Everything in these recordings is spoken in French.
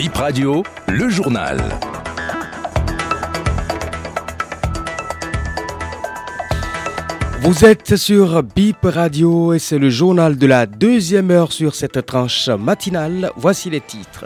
Bip Radio, le journal. Vous êtes sur Bip Radio et c'est le journal de la deuxième heure sur cette tranche matinale. Voici les titres.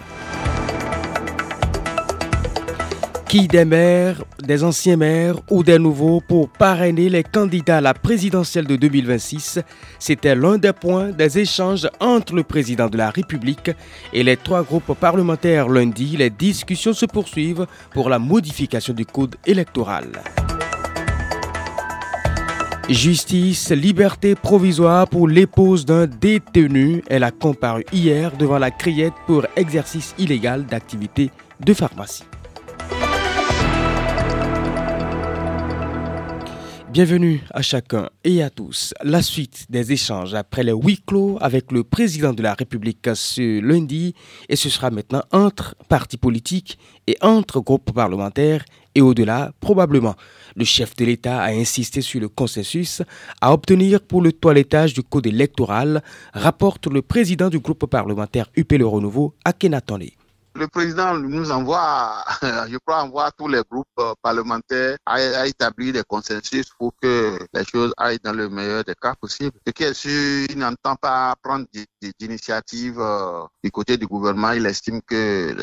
Qui des maires, des anciens maires ou des nouveaux pour parrainer les candidats à la présidentielle de 2026 C'était l'un des points des échanges entre le président de la République et les trois groupes parlementaires lundi. Les discussions se poursuivent pour la modification du code électoral. Justice, liberté provisoire pour l'épouse d'un détenu. Elle a comparu hier devant la criette pour exercice illégal d'activité de pharmacie. Bienvenue à chacun et à tous. La suite des échanges après les huis clos avec le président de la République ce lundi et ce sera maintenant entre partis politiques et entre groupes parlementaires et au-delà probablement. Le chef de l'État a insisté sur le consensus à obtenir pour le toilettage du code électoral, rapporte le président du groupe parlementaire UP Le Renouveau, Akhenatonle. Le président nous envoie, je crois, envoie tous les groupes euh, parlementaires à, établir des consensus pour que les choses aillent dans le meilleur des cas possibles. Ce qui est sûr, il n'entend pas prendre d'initiative euh, du côté du gouvernement. Il estime que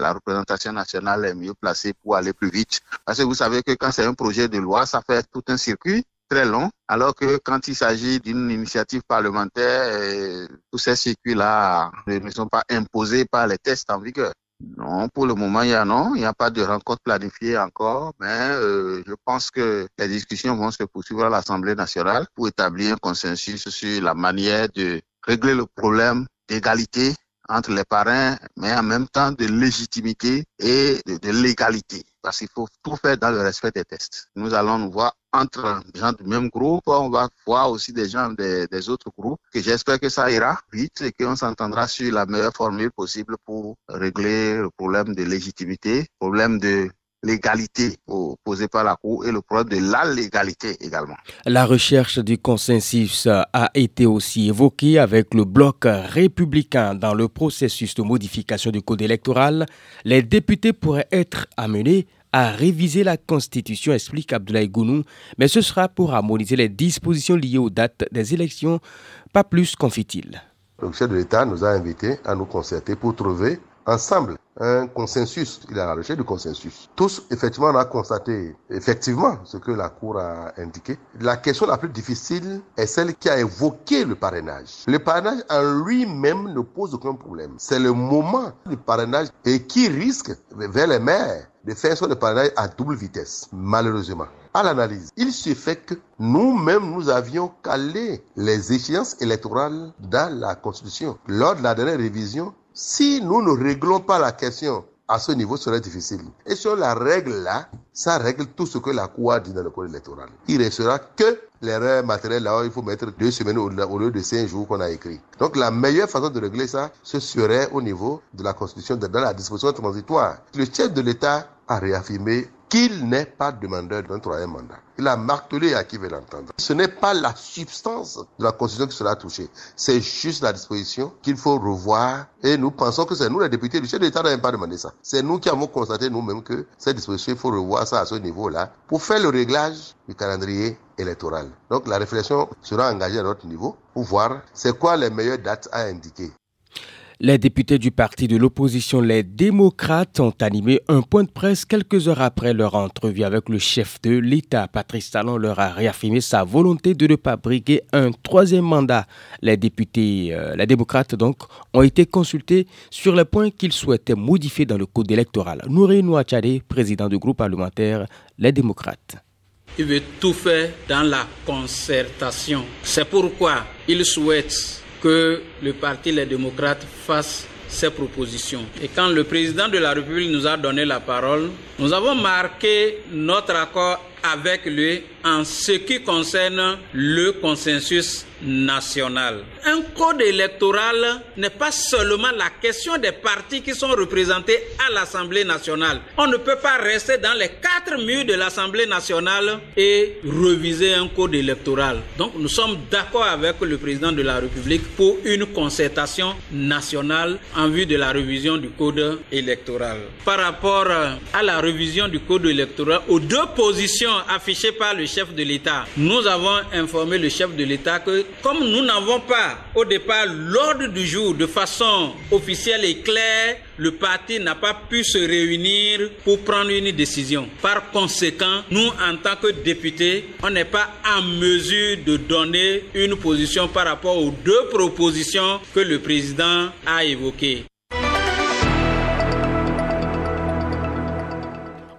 la représentation nationale est mieux placée pour aller plus vite. Parce que vous savez que quand c'est un projet de loi, ça fait tout un circuit très long, alors que quand il s'agit d'une initiative parlementaire, euh, tous ces circuits-là ne sont pas imposés par les tests en vigueur. Non, pour le moment, il y a non, il n'y a pas de rencontre planifiée encore, mais euh, je pense que les discussions vont se poursuivre à l'Assemblée nationale pour établir un consensus sur la manière de régler le problème d'égalité entre les parrains, mais en même temps de légitimité et de, légalité. Parce qu'il faut tout faire dans le respect des tests. Nous allons nous voir entre des gens du même groupe, on va voir aussi des gens des, des autres groupes, j'espère que ça ira vite et qu'on s'entendra sur la meilleure formule possible pour régler le problème de légitimité, problème de l'égalité posée par la Cour et le problème de la légalité également. La recherche du consensus a été aussi évoquée avec le bloc républicain dans le processus de modification du code électoral. Les députés pourraient être amenés à réviser la Constitution, explique Abdoulaye Gounou, mais ce sera pour harmoniser les dispositions liées aux dates des élections, pas plus, confie-t-il. Le chef de l'État nous a invités à nous concerter pour trouver ensemble un consensus. Il a recherche du consensus. Tous, effectivement, on a constaté effectivement ce que la Cour a indiqué. La question la plus difficile est celle qui a évoqué le parrainage. Le parrainage en lui-même ne pose aucun problème. C'est le moment du parrainage et qui risque vers les maires de faire son parrainage à double vitesse, malheureusement. À l'analyse, il se fait que nous-mêmes, nous avions calé les échéances électorales dans la Constitution. Lors de la dernière révision, si nous ne réglons pas la question à ce niveau, ce serait difficile. Et sur la règle là, ça règle tout ce que la Cour a dit dans le code électoral. Il restera que l'erreur matérielle là, il faut mettre deux semaines au, lieu de cinq jours qu'on a écrit. Donc la meilleure façon de régler ça, ce serait au niveau de la Constitution, dans la disposition transitoire. Le chef de l'État a réaffirmé qu'il n'est pas demandeur d'un troisième mandat. Il a martelé à qui veut l'entendre. Ce n'est pas la substance de la Constitution qui sera touchée. C'est juste la disposition qu'il faut revoir. Et nous pensons que c'est nous, les députés. Le chef de l'État n'a même pas demandé ça. C'est nous qui avons constaté nous-mêmes que cette disposition, il faut revoir ça à ce niveau-là pour faire le réglage du calendrier électoral. Donc la réflexion sera engagée à notre niveau pour voir c'est quoi les meilleures dates à indiquer. Les députés du parti de l'opposition, les démocrates, ont animé un point de presse quelques heures après leur entrevue avec le chef de l'État. Patrice Talon leur a réaffirmé sa volonté de ne pas briguer un troisième mandat. Les députés, euh, les démocrates donc, ont été consultés sur les points qu'ils souhaitaient modifier dans le code électoral. Nouré Nouachade, président du groupe parlementaire Les démocrates. Il veut tout faire dans la concertation. C'est pourquoi il souhaite que le parti Les démocrates fasse ses propositions. Et quand le président de la République nous a donné la parole, nous avons marqué notre accord avec lui en ce qui concerne le consensus nationale. Un code électoral n'est pas seulement la question des partis qui sont représentés à l'Assemblée nationale. On ne peut pas rester dans les quatre murs de l'Assemblée nationale et reviser un code électoral. Donc nous sommes d'accord avec le président de la République pour une concertation nationale en vue de la révision du code électoral. Par rapport à la révision du code électoral, aux deux positions affichées par le chef de l'État, nous avons informé le chef de l'État que comme nous n'avons pas au départ l'ordre du jour de façon officielle et claire, le parti n'a pas pu se réunir pour prendre une décision. Par conséquent, nous, en tant que députés, on n'est pas en mesure de donner une position par rapport aux deux propositions que le président a évoquées.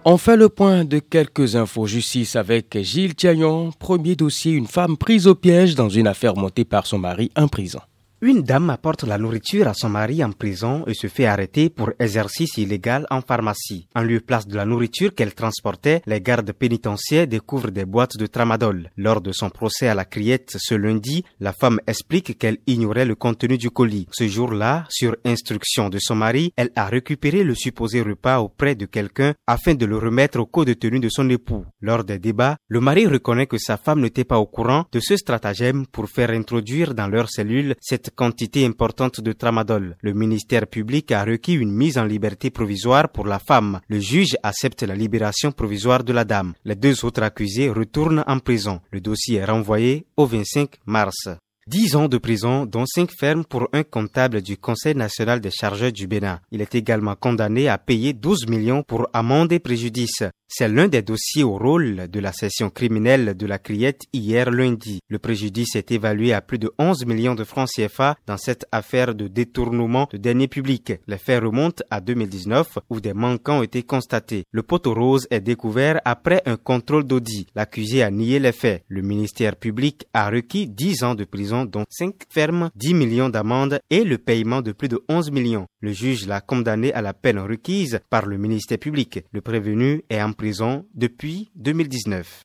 On fait le point de quelques infos justice avec Gilles Thiagnon. Premier dossier, une femme prise au piège dans une affaire montée par son mari en prison. Une dame apporte la nourriture à son mari en prison et se fait arrêter pour exercice illégal en pharmacie. En lieu place de la nourriture qu'elle transportait, les gardes pénitentiaires découvrent des boîtes de tramadol. Lors de son procès à la criette ce lundi, la femme explique qu'elle ignorait le contenu du colis. Ce jour-là, sur instruction de son mari, elle a récupéré le supposé repas auprès de quelqu'un afin de le remettre au code de tenue de son époux. Lors des débats, le mari reconnaît que sa femme n'était pas au courant de ce stratagème pour faire introduire dans leur cellule quantité importante de tramadol. Le ministère public a requis une mise en liberté provisoire pour la femme. Le juge accepte la libération provisoire de la dame. Les deux autres accusés retournent en prison. Le dossier est renvoyé au 25 mars. 10 ans de prison, dont 5 fermes pour un comptable du Conseil national des chargeurs du Bénin. Il est également condamné à payer 12 millions pour amende et préjudice. C'est l'un des dossiers au rôle de la session criminelle de la Criette hier lundi. Le préjudice est évalué à plus de 11 millions de francs CFA dans cette affaire de détournement de deniers publics. Les faits remontent à 2019 où des manquants ont été constatés. Le poteau rose est découvert après un contrôle d'audit. L'accusé a nié les faits. Le ministère public a requis 10 ans de dont 5 fermes, 10 millions d'amendes et le paiement de plus de 11 millions. Le juge l'a condamné à la peine requise par le ministère public. Le prévenu est en prison depuis 2019.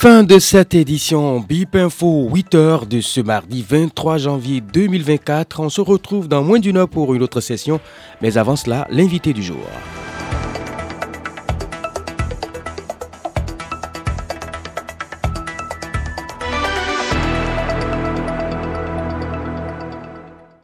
Fin de cette édition BIP Info 8h de ce mardi 23 janvier 2024. On se retrouve dans moins d'une heure pour une autre session. Mais avant cela, l'invité du jour.